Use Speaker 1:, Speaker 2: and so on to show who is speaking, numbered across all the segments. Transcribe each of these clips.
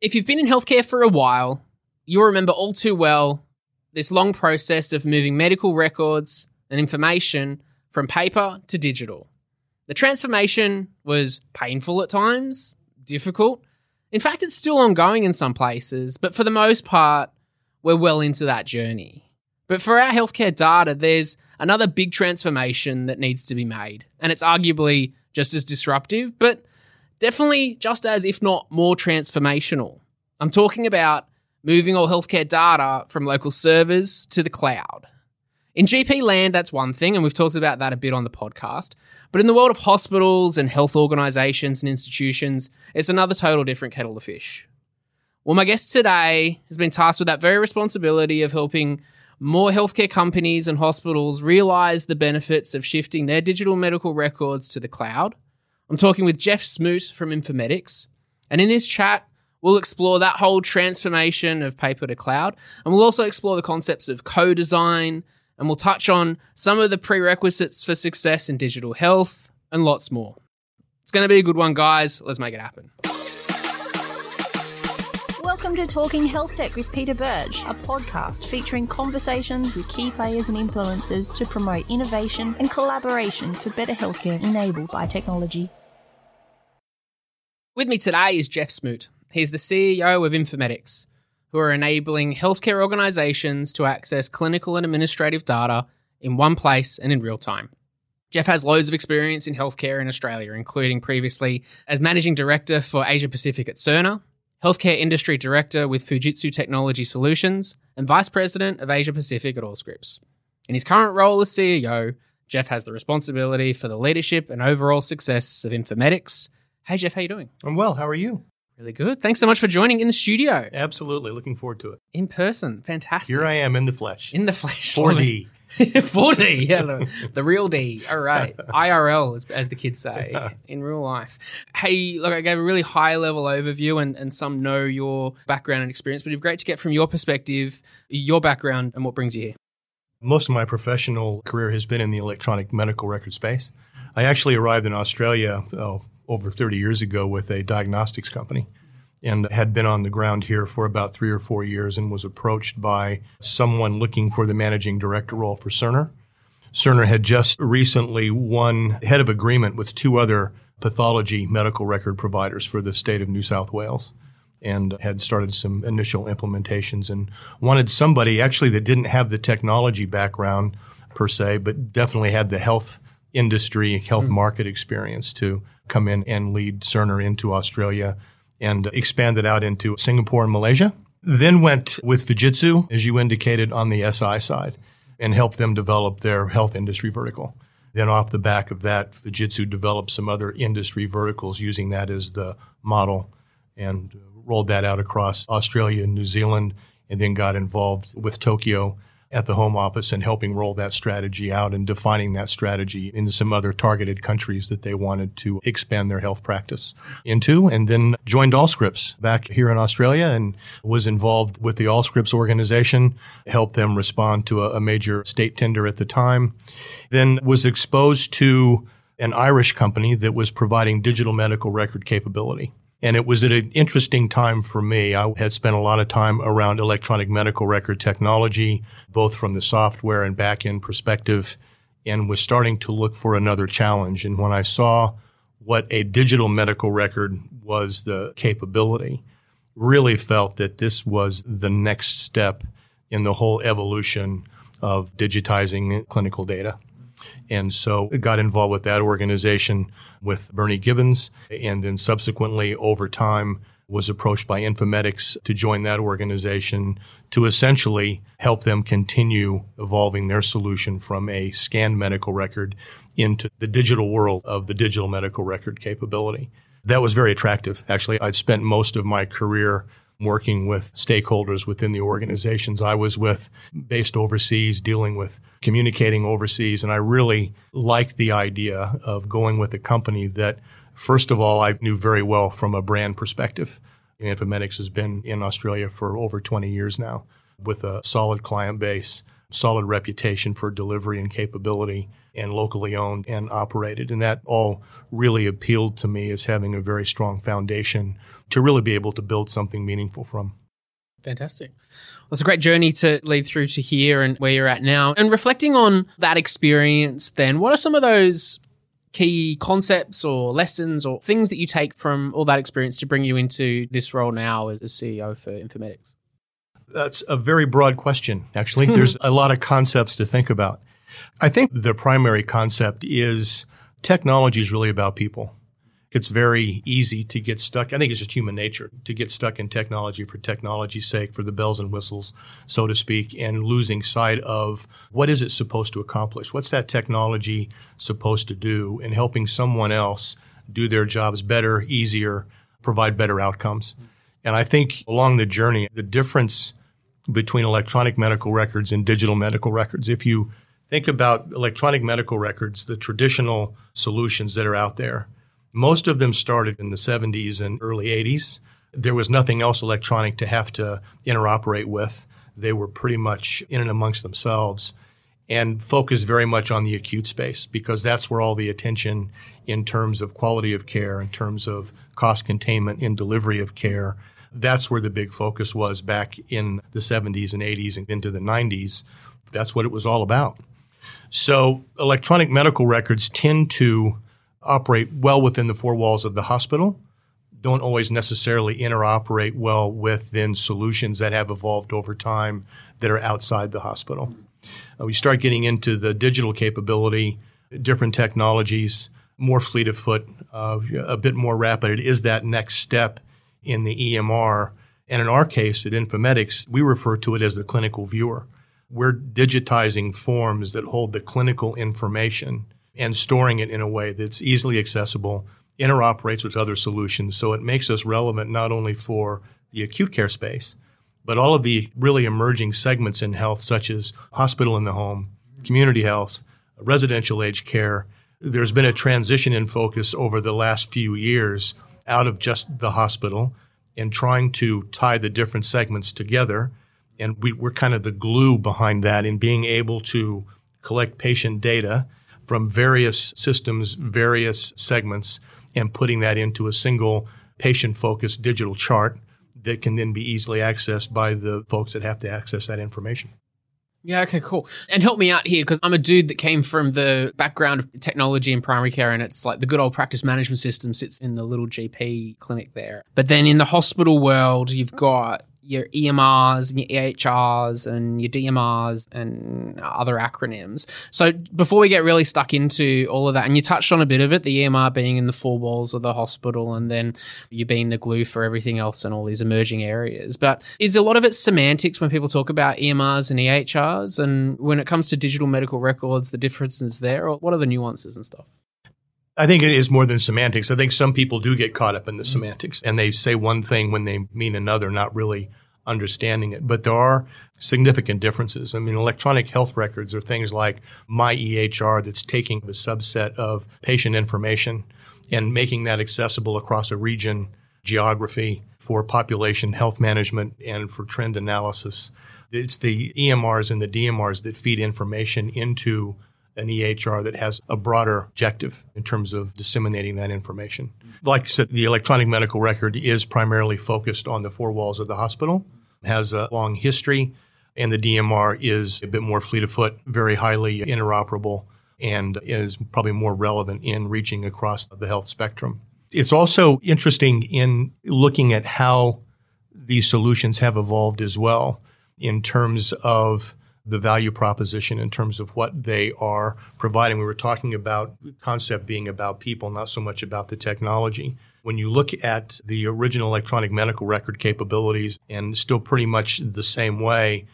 Speaker 1: If you've been in healthcare for a while, you'll remember all too well this long process of moving medical records and information from paper to digital. The transformation was painful at times, difficult. In fact, it's still ongoing in some places, but for the most part, we're well into that journey. But for our healthcare data, there's another big transformation that needs to be made, and it's arguably just as disruptive, but definitely just as, if not more transformational. I'm talking about moving all healthcare data from local servers to the cloud. In GP land, that's one thing, and we've talked about that a bit on the podcast. But in the world of hospitals and health organizations and institutions, it's another total different kettle of fish. Well, my guest today has been tasked with that very responsibility of helping more healthcare companies and hospitals realize the benefits of shifting their digital medical records to the cloud. I'm talking with Jeff Smoot from Infomedix. And in this chat, We'll explore that whole transformation of paper to cloud, and we'll also explore the concepts of co design, and we'll touch on some of the prerequisites for success in digital health, and lots more. It's going to be a good one, guys. Let's make it happen.
Speaker 2: Welcome to Talking Health Tech with Peter Birch, a podcast featuring conversations with key players and influencers to promote innovation and collaboration for better healthcare enabled by technology.
Speaker 1: With me today is Jeff Smoot. He's the CEO of Infomedix, who are enabling healthcare organizations to access clinical and administrative data in one place and in real time. Jeff has loads of experience in healthcare in Australia, including previously as managing director for Asia Pacific at Cerner, healthcare industry director with Fujitsu Technology Solutions, and vice president of Asia Pacific at Allscripts. In his current role as CEO, Jeff has the responsibility for the leadership and overall success of Infomedix. Hey Jeff, how you doing?
Speaker 3: I'm well. How are you?
Speaker 1: Really good. Thanks so much for joining in the studio.
Speaker 3: Absolutely. Looking forward to it.
Speaker 1: In person. Fantastic.
Speaker 3: Here I am in the flesh.
Speaker 1: In the flesh.
Speaker 3: 4D.
Speaker 1: 4D. Yeah, the, the, real D. All right. IRL, as, as the kids say, yeah. in real life. Hey, look, I gave a really high level overview and, and some know your background and experience, but it'd be great to get from your perspective, your background, and what brings you here.
Speaker 3: Most of my professional career has been in the electronic medical record space. I actually arrived in Australia oh, over 30 years ago with a diagnostics company and had been on the ground here for about three or four years and was approached by someone looking for the managing director role for Cerner. Cerner had just recently won head of agreement with two other pathology medical record providers for the state of New South Wales and had started some initial implementations and wanted somebody actually that didn't have the technology background per se, but definitely had the health industry, health mm. market experience to come in and lead Cerner into Australia and expand it out into Singapore and Malaysia. Then went with Fujitsu, as you indicated, on the SI side and helped them develop their health industry vertical. Then off the back of that, Fujitsu developed some other industry verticals using that as the model and rolled that out across Australia and New Zealand and then got involved with Tokyo at the home office and helping roll that strategy out and defining that strategy into some other targeted countries that they wanted to expand their health practice into. And then joined Allscripts back here in Australia and was involved with the Allscripts organization, helped them respond to a, a major state tender at the time. Then was exposed to an Irish company that was providing digital medical record capability. And it was at an interesting time for me. I had spent a lot of time around electronic medical record technology, both from the software and back end perspective, and was starting to look for another challenge. And when I saw what a digital medical record was the capability, really felt that this was the next step in the whole evolution of digitizing clinical data. And so got involved with that organization with Bernie Gibbons. And then subsequently over time was approached by Infomedix to join that organization to essentially help them continue evolving their solution from a scanned medical record into the digital world of the digital medical record capability. That was very attractive. Actually, I'd spent most of my career working with stakeholders within the organizations I was with, based overseas, dealing with communicating overseas. And I really liked the idea of going with a company that, first of all, I knew very well from a brand perspective. Infomedix has been in Australia for over 20 years now with a solid client base, solid reputation for delivery and capability and locally owned and operated. And that all really appealed to me as having a very strong foundation to really be able to build something meaningful from.
Speaker 1: Fantastic. Well, it's a great journey to lead through to here and where you're at now. And reflecting on that experience, then, what are some of those key concepts or lessons or things that you take from all that experience to bring you into this role now as, a CEO for Infomedix?
Speaker 3: That's a very broad question, actually. There's a lot of concepts to think about. I think the primary concept is technology is really about people. It's very easy to get stuck. I think it's just human nature to get stuck in technology for technology's sake, for the bells and whistles, so to speak, and losing sight of what is it supposed to accomplish? What's that technology supposed to do in helping someone else do their jobs better, easier, provide better outcomes? And I think along the journey, the difference between electronic medical records and digital medical records, if you think about electronic medical records, the traditional solutions that are out there, most of them started in the 70s and early 80s. There was nothing else electronic to have to interoperate with. They were pretty much in and amongst themselves and focused very much on the acute space because that's where all the attention in terms of quality of care, in terms of cost containment in delivery of care, that's where the big focus was back in the 70s and 80s and into the 90s. That's what it was all about. So electronic medical records tend to operate well within the four walls of the hospital, don't always necessarily interoperate well with then solutions that have evolved over time that are outside the hospital. Uh, we start getting into the digital capability, different technologies, more fleet of foot, uh, a bit more rapid. It is that next step in the EMR. And in our case at Infomedix, we refer to it as the clinical viewer. We're digitizing forms that hold the clinical information and storing it in a way that's easily accessible, interoperates with other solutions. So it makes us relevant not only for the acute care space, but all of the really emerging segments in health, such as hospital in the home, community health, residential aged care. There's been a transition in focus over the last few years out of just the hospital and trying to tie the different segments together. And we, are kind of the glue behind that in being able to collect patient data from various systems, various segments, and putting that into a single patient focused digital chart that can then be easily accessed by the folks that have to access that information.
Speaker 1: Yeah, okay, cool. And help me out here because I'm a dude that came from the background of technology and primary care, and it's like the good old practice management system sits in the little GP clinic there. But then in the hospital world, you've got your EMRs and your EHRs and your DMRs and other acronyms. So before we get really stuck into all of that, and you touched on a bit of it, the EMR being in the four walls of the hospital and then you being the glue for everything else and all these emerging areas. But is a lot of it semantics when people talk about EMRs and EHRs? And when it comes to digital medical records, the differences there, or what are the nuances and stuff?
Speaker 3: I think it is more than semantics. I think some people do get caught up in the mm-hmm. semantics and they say one thing when they mean another, not really understanding it. But there are significant differences. I mean, electronic health records are things like My EHR that's taking the subset of patient information and making that accessible across a region, geography for population health management and for trend analysis. It's the EMRs and the DMRs that feed information into an EHR that has a broader objective in terms of disseminating that information. Like I said, the electronic medical record is primarily focused on the four walls of the hospital, has a long history, and the DMR is a bit more fleet of foot, very highly interoperable, and is probably more relevant in reaching across the health spectrum. It's also interesting in looking at how these solutions have evolved as well in terms of the value proposition in terms of what they are providing. We were talking about the concept being about people, not so much about the technology. When you look at the original electronic medical record capabilities and still pretty much the same way,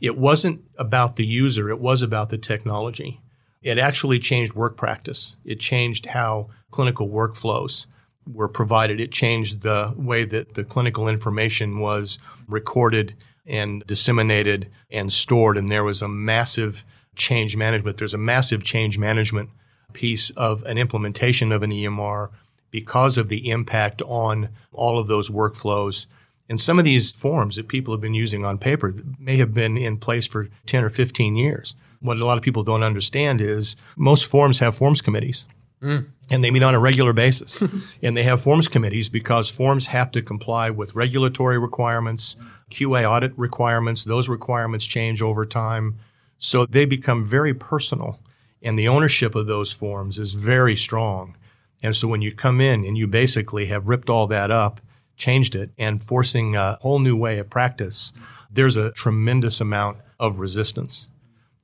Speaker 3: it wasn't about the user, it was about the technology. It actually changed work practice. It changed how clinical workflows were provided. It changed the way that the clinical information was recorded and disseminated and stored. And there was a massive change management. There's a massive change management piece of an implementation of an EMR because of the impact on all of those workflows And some of these forms that people have been using on paper may have been in place for 10 or 15 years. What a lot of people don't understand is most forms have forms committees. Mm. And they meet on a regular basis. and they have forms committees because forms have to comply with regulatory requirements, QA audit requirements. Those requirements change over time. So they become very personal. And the ownership of those forms is very strong. And so when you come in and you basically have ripped all that up, changed it, and forcing a whole new way of practice, there's a tremendous amount of resistance.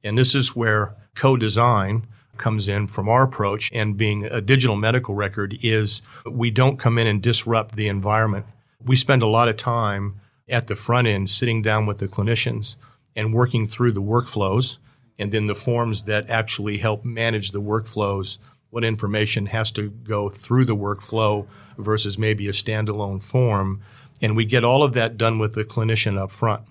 Speaker 3: And this is where co-design comes in from our approach and being a digital medical record is we don't come in and disrupt the environment. We spend a lot of time at the front end sitting down with the clinicians and working through the workflows and then the forms that actually help manage the workflows what information has to go through the workflow versus maybe a standalone form. And we get all of that done with the clinician up front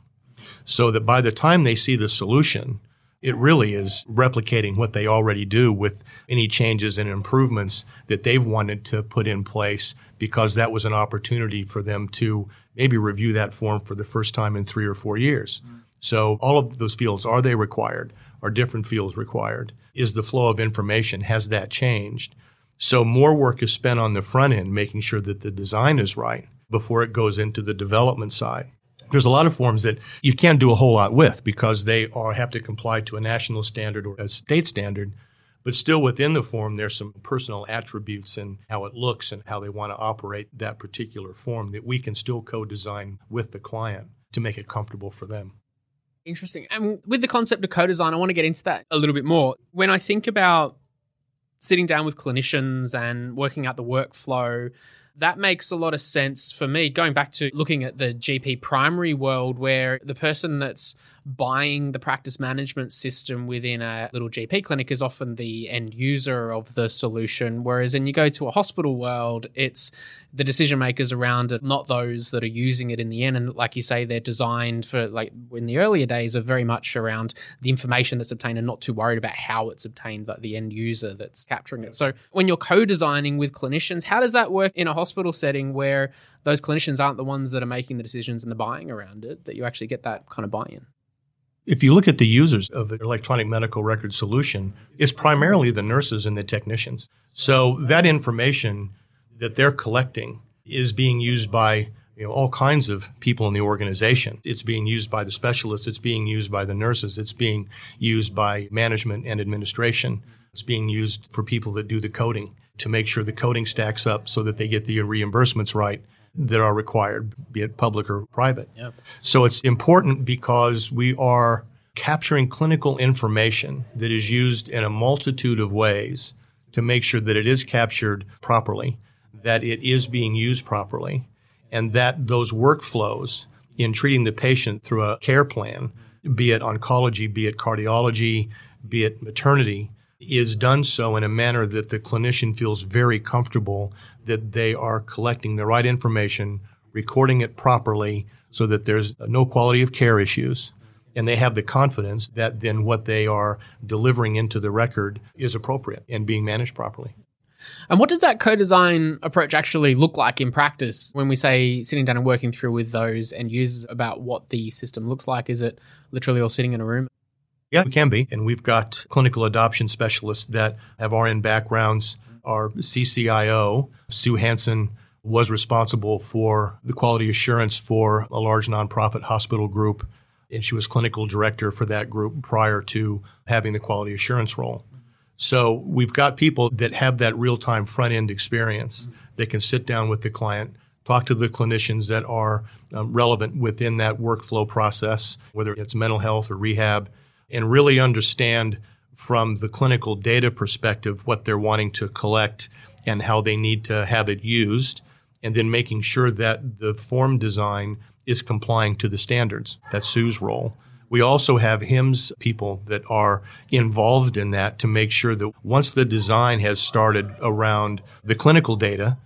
Speaker 3: so that by the time they see the solution, it really is replicating what they already do with any changes and improvements that they've wanted to put in place because that was an opportunity for them to maybe review that form for the first time in three or four years. So all of those fields, are they required? Are different fields required? Is the flow of information, has that changed? So more work is spent on the front end, making sure that the design is right before it goes into the development side. There's a lot of forms that you can't do a whole lot with because they are have to comply to a national standard or a state standard. But still within the form, there's some personal attributes and how it looks and how they want to operate that particular form that we can still co-design with the client to make it comfortable for them.
Speaker 1: Interesting. And with the concept of co-design, I want to get into that a little bit more. When I think about sitting down with clinicians and working out the workflow, that makes a lot of sense for me. Going back to looking at the GP primary world, where the person that's buying the practice management system within a little GP clinic is often the end user of the solution. Whereas when you go to a hospital world, it's the decision makers around it, not those that are using it in the end. And like you say, they're designed for like in the earlier days are very much around the information that's obtained and not too worried about how it's obtained, like the end user that's capturing it. So when you're co-designing with clinicians, how does that work in a hospital setting where those clinicians aren't the ones that are making the decisions and the buying around it, that you actually get that kind of buy-in?
Speaker 3: If you look at the users of an electronic medical record solution, it's primarily the nurses and the technicians. So that information that they're collecting is being used by you know, all kinds of people in the organization. It's being used by the specialists. It's being used by the nurses. It's being used by management and administration. It's being used for people that do the coding to make sure the coding stacks up so that they get the reimbursements right that are required, be it public or private. Yep. So it's important because we are capturing clinical information that is used in a multitude of ways to make sure that it is captured properly, that it is being used properly, and that those workflows in treating the patient through a care plan, be it oncology, be it cardiology, be it maternity, is done so in a manner that the clinician feels very comfortable that they are collecting the right information, recording it properly so that there's no quality of care issues. And they have the confidence that then what they are delivering into the record is appropriate and being managed properly.
Speaker 1: And what does that co-design approach actually look like in practice when we say sitting down and working through with those end users about what the system looks like? Is it literally all sitting in a room
Speaker 3: yeah, it can be. And we've got clinical adoption specialists that have RN backgrounds. Our CCIO, Sue Hanson, was responsible for the quality assurance for a large nonprofit hospital group. And she was clinical director for that group prior to having the quality assurance role. So we've got people that have that real time front end experience that can sit down with the client, talk to the clinicians that are um, relevant within that workflow process, whether it's mental health or rehab, and really understand from the clinical data perspective what they're wanting to collect and how they need to have it used, and then making sure that the form design is complying to the standards. That's Sue's role. We also have HIMSS people that are involved in that to make sure that once the design has started around the clinical data,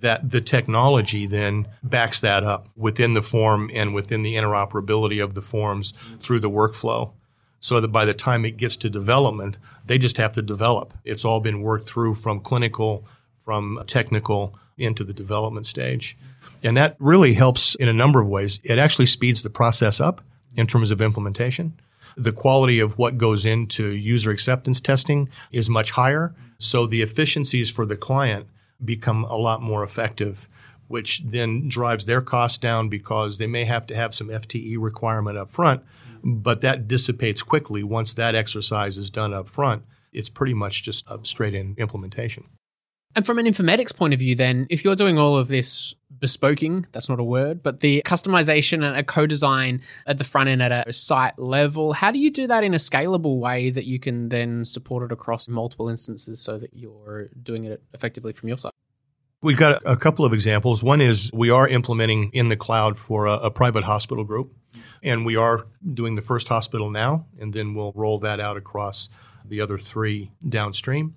Speaker 3: that the technology then backs that up within the form and within the interoperability of the forms through the workflow so that by the time it gets to development, they just have to develop. It's all been worked through from clinical, from technical, into the development stage. And that really helps in a number of ways. It actually speeds the process up in terms of implementation. The quality of what goes into user acceptance testing is much higher. So the efficiencies for the client become a lot more effective, which then drives their costs down because they may have to have some FTE requirement up front, but that dissipates quickly once that exercise is done up front. It's pretty much just a straight in implementation.
Speaker 1: And from an Infomedix point of view, then, if you're doing all of this bespoking, that's not a word, but the customization and a co design at the front end at a site level, how do you do that in a scalable way that you can then support it across multiple instances so that you're doing it effectively from your side?
Speaker 3: We've got a couple of examples. One is we are implementing in the cloud for a, a private hospital group, and we are doing the first hospital now, and then we'll roll that out across the other three downstream.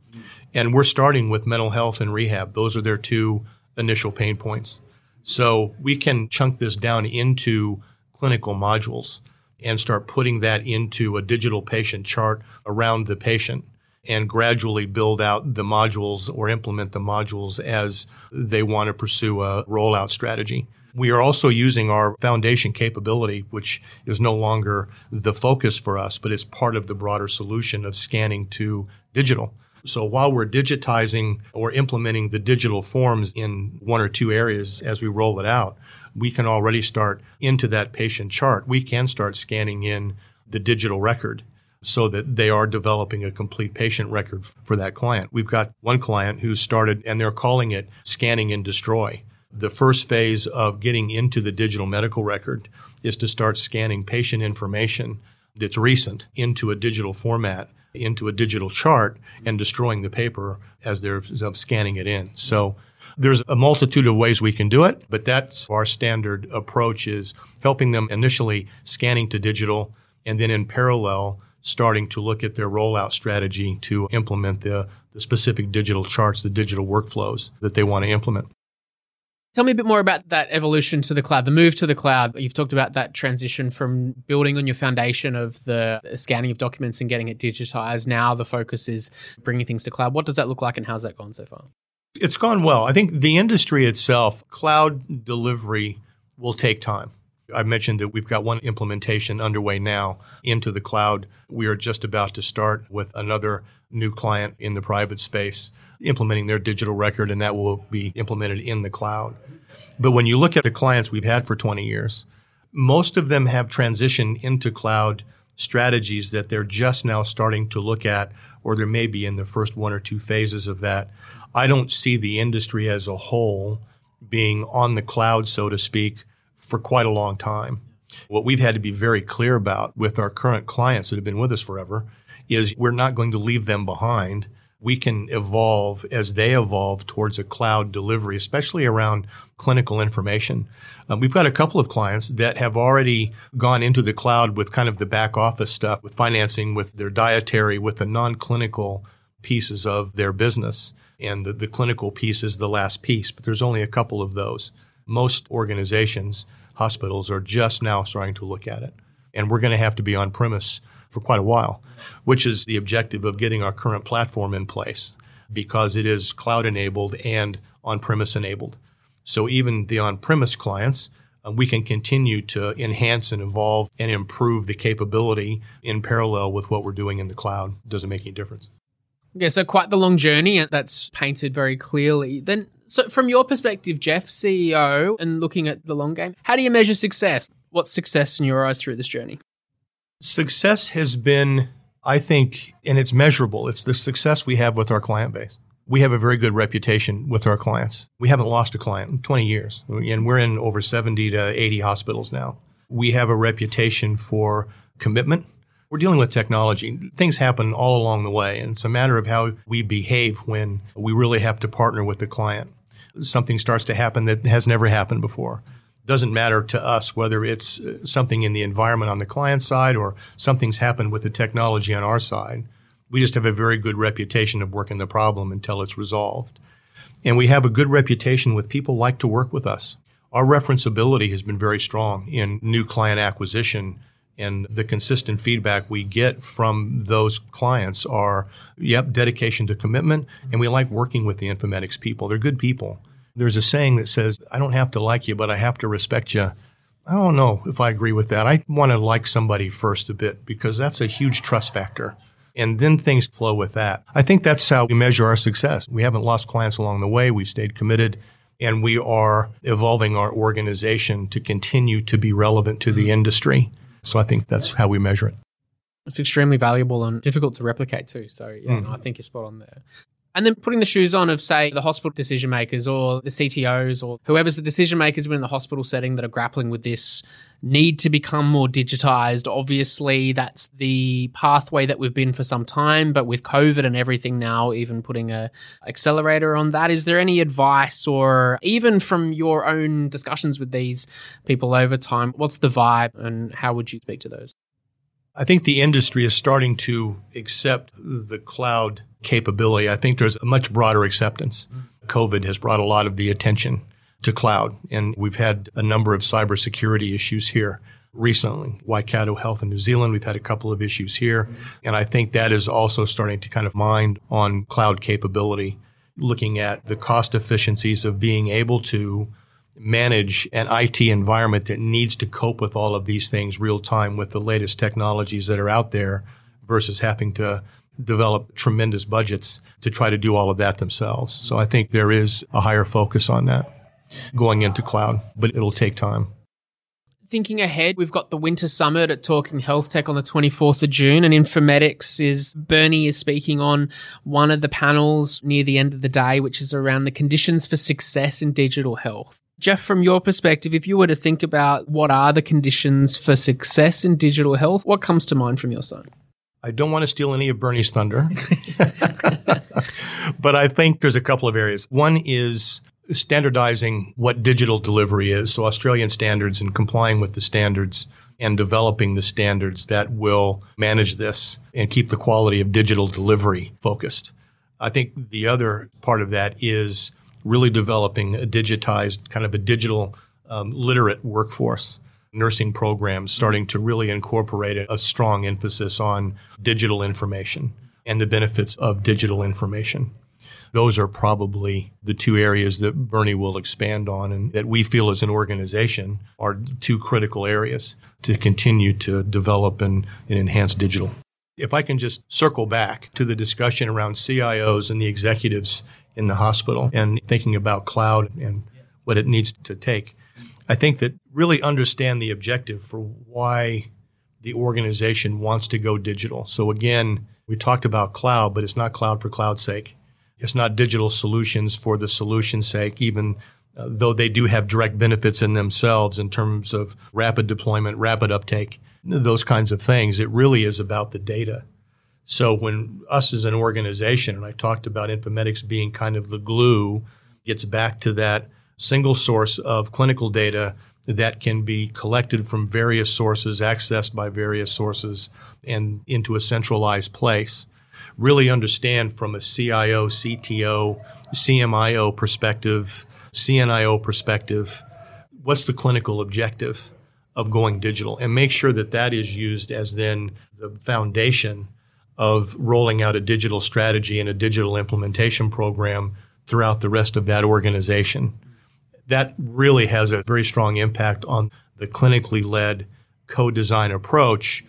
Speaker 3: And we're starting with mental health and rehab. Those are their two initial pain points. So we can chunk this down into clinical modules and start putting that into a digital patient chart around the patient and gradually build out the modules or implement the modules as they want to pursue a rollout strategy. We are also using our foundation capability, which is no longer the focus for us, but it's part of the broader solution of scanning to digital. So while we're digitizing or implementing the digital forms in one or two areas as we roll it out, we can already start into that patient chart. We can start scanning in the digital record so that they are developing a complete patient record for that client. We've got one client who started and they're calling it scanning and destroy the first phase of getting into the digital medical record is to start scanning patient information that's recent into a digital format, into a digital chart, and destroying the paper as they're scanning it in. So there's a multitude of ways we can do it, but that's our standard approach is helping them initially scanning to digital and then in parallel starting to look at their rollout strategy to implement the, the specific digital charts, the digital workflows that they want to implement.
Speaker 1: Tell me a bit more about that evolution to the cloud, the move to the cloud. You've talked about that transition from building on your foundation of the scanning of documents and getting it digitized. Now the focus is bringing things to cloud. What does that look like and how's that gone so far?
Speaker 3: It's gone well. I think the industry itself, cloud delivery will take time. I mentioned that we've got one implementation underway now into the cloud. We are just about to start with another new client in the private space implementing their digital record, and that will be implemented in the cloud. But when you look at the clients we've had for 20 years, most of them have transitioned into cloud strategies that they're just now starting to look at, or they may be in the first one or two phases of that. I don't see the industry as a whole being on the cloud, so to speak, for quite a long time. What we've had to be very clear about with our current clients that have been with us forever is we're not going to leave them behind we can evolve as they evolve towards a cloud delivery, especially around clinical information. Um, we've got a couple of clients that have already gone into the cloud with kind of the back office stuff, with financing, with their dietary, with the non clinical pieces of their business. And the, the clinical piece is the last piece, but there's only a couple of those. Most organizations, hospitals, are just now starting to look at it. And we're going to have to be on premise for quite a while, which is the objective of getting our current platform in place because it is cloud enabled and on premise enabled. So even the on premise clients, uh, we can continue to enhance and evolve and improve the capability in parallel with what we're doing in the cloud. Doesn't make any difference.
Speaker 1: Yeah, so quite the long journey that's painted very clearly. Then, so from your perspective, Jeff, CEO, and looking at the long game, how do you measure success? What's success in your eyes through this journey?
Speaker 3: Success has been, I think, and it's measurable. It's the success we have with our client base. We have a very good reputation with our clients. We haven't lost a client in 20 years, and we're in over 70 to 80 hospitals now. We have a reputation for commitment. We're dealing with technology. Things happen all along the way, and it's a matter of how we behave when we really have to partner with the client. Something starts to happen that has never happened before doesn't matter to us whether it's uh, something in the environment on the client side or something's happened with the technology on our side. We just have a very good reputation of working the problem until it's resolved. And we have a good reputation with people like to work with us. Our referenceability has been very strong in new client acquisition and the consistent feedback we get from those clients are, yep, dedication to commitment. And we like working with the Infomedix people. They're good people There's a saying that says, I don't have to like you, but I have to respect you. I don't know if I agree with that. I want to like somebody first a bit because that's a huge trust factor. And then things flow with that. I think that's how we measure our success. We haven't lost clients along the way. We've stayed committed and we are evolving our organization to continue to be relevant to the industry. So I think that's how we measure it.
Speaker 1: It's extremely valuable and difficult to replicate too. So yeah, mm. no, I think you're spot on there. And then putting the shoes on of, say, the hospital decision makers or the CTOs or whoever's the decision makers within the hospital setting that are grappling with this need to become more digitized. Obviously, that's the pathway that we've been for some time, but with COVID and everything now, even putting a accelerator on that, is there any advice or even from your own discussions with these people over time, what's the vibe and how would you speak to those?
Speaker 3: I think the industry is starting to accept the cloud capability. I think there's a much broader acceptance. Mm-hmm. COVID has brought a lot of the attention to cloud, and we've had a number of cybersecurity issues here recently. Waikato Health in New Zealand, we've had a couple of issues here, mm-hmm. and I think that is also starting to kind of mind on cloud capability, looking at the cost efficiencies of being able to manage an IT environment that needs to cope with all of these things real time with the latest technologies that are out there versus having to develop tremendous budgets to try to do all of that themselves. So I think there is a higher focus on that going into cloud, but it'll take time.
Speaker 1: Thinking ahead, we've got the Winter Summit at Talking Health Tech on the 24th of June, and Infomedix is Bernie is speaking on one of the panels near the end of the day, which is around the conditions for success in digital health. Jeff, from your perspective, if you were to think about what are the conditions for success in digital health, what comes to mind from your side?
Speaker 3: I don't want to steal any of Bernie's thunder, but I think there's a couple of areas. One is standardizing what digital delivery is. So Australian standards and complying with the standards and developing the standards that will manage this and keep the quality of digital delivery focused. I think the other part of that is really developing a digitized, kind of a digital um, literate workforce. Nursing programs starting to really incorporate a strong emphasis on digital information and the benefits of digital information. Those are probably the two areas that Bernie will expand on and that we feel as an organization are two critical areas to continue to develop and, and enhance digital. If I can just circle back to the discussion around CIOs and the executives in the hospital and thinking about cloud and what it needs to take. I think that really understand the objective for why the organization wants to go digital. So again, we talked about cloud, but it's not cloud for cloud's sake. It's not digital solutions for the solution's sake, even uh, though they do have direct benefits in themselves in terms of rapid deployment, rapid uptake, those kinds of things. It really is about the data. So when us as an organization, and I talked about Infomedix being kind of the glue, gets back to that single source of clinical data that can be collected from various sources, accessed by various sources, and into a centralized place. Really understand from a CIO, CTO, CMIO perspective, CNIO perspective, what's the clinical objective of going digital, and make sure that that is used as then the foundation of rolling out a digital strategy and a digital implementation program throughout the rest of that organization. That really has a very strong impact on the clinically led co-design approach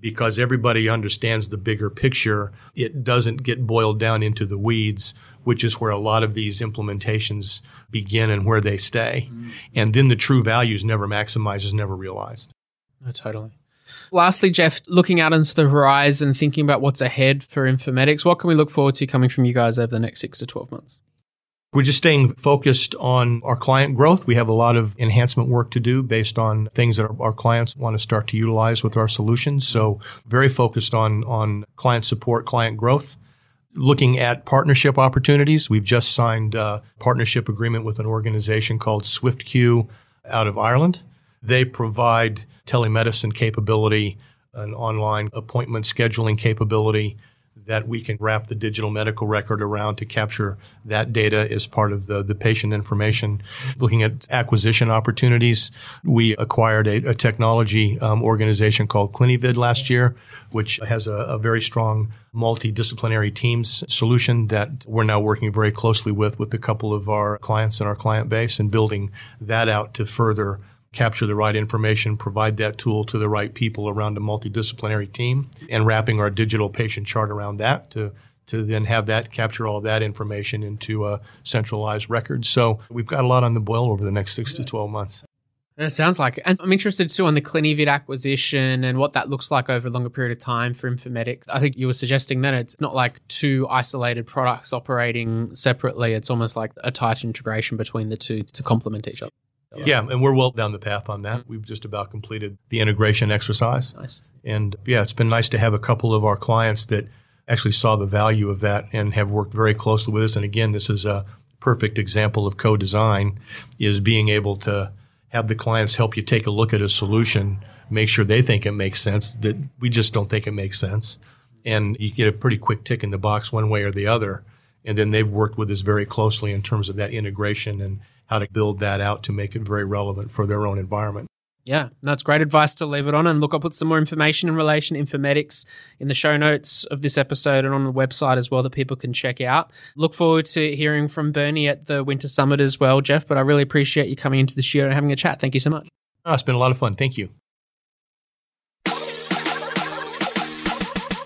Speaker 3: because everybody understands the bigger picture. It doesn't get boiled down into the weeds, which is where a lot of these implementations begin and where they stay. Mm. And then the true value is never maximized, is never realized.
Speaker 1: No, totally. Lastly, Jeff, looking out into the horizon, thinking about what's ahead for Infomedix, what can we look forward to coming from you guys over the next six to 12 months?
Speaker 3: We're just staying focused on our client growth. We have a lot of enhancement work to do based on things that our, clients want to start to utilize with our solutions. So very focused on, on client support, client growth. Looking at partnership opportunities. We've just signed a partnership agreement with an organization called Swiftqueue out of Ireland. They provide telemedicine capability, an online appointment scheduling capability that we can wrap the digital medical record around to capture that data as part of the, the patient information. Looking at acquisition opportunities, we acquired a, a technology um, organization called Clinivid last year, which has a, a very strong multidisciplinary teams solution that we're now working very closely with with a couple of our clients in our client base and building that out to further capture the right information, provide that tool to the right people around a multidisciplinary team, and wrapping our digital patient chart around that to to then have that capture all that information into a centralized record. So we've got a lot on the boil over the next six to twelve months.
Speaker 1: It sounds like it. And I'm interested too on the Clinivid acquisition and what that looks like over a longer period of time for Infomedix. I think you were suggesting that it's not like two isolated products operating separately. It's almost like a tight integration between the two to complement each other.
Speaker 3: Yeah, and we're well down the path on that. Mm-hmm. We've just about completed the integration exercise.
Speaker 1: Nice.
Speaker 3: And yeah, it's been nice to have a couple of our clients that actually saw the value of that and have worked very closely with us. And again, this is a perfect example of co-design is being able to have the clients help you take a look at a solution, make sure they think it makes sense, that we just don't think it makes sense. And you get a pretty quick tick in the box one way or the other. And then they've worked with us very closely in terms of that integration and how to build that out to make it very relevant for their own environment.
Speaker 1: Yeah, that's great advice to leave it on. And look, I'll put some more information in relation to Infomedix in the show notes of this episode and on the website as well that people can check out. Look forward to hearing from Bernie at the Winter Summit as well, Jeff. But I really appreciate you coming into the show and having a chat. Thank you so much.
Speaker 3: Oh, it's been a lot of fun. Thank you.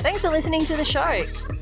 Speaker 2: Thanks for listening to the show.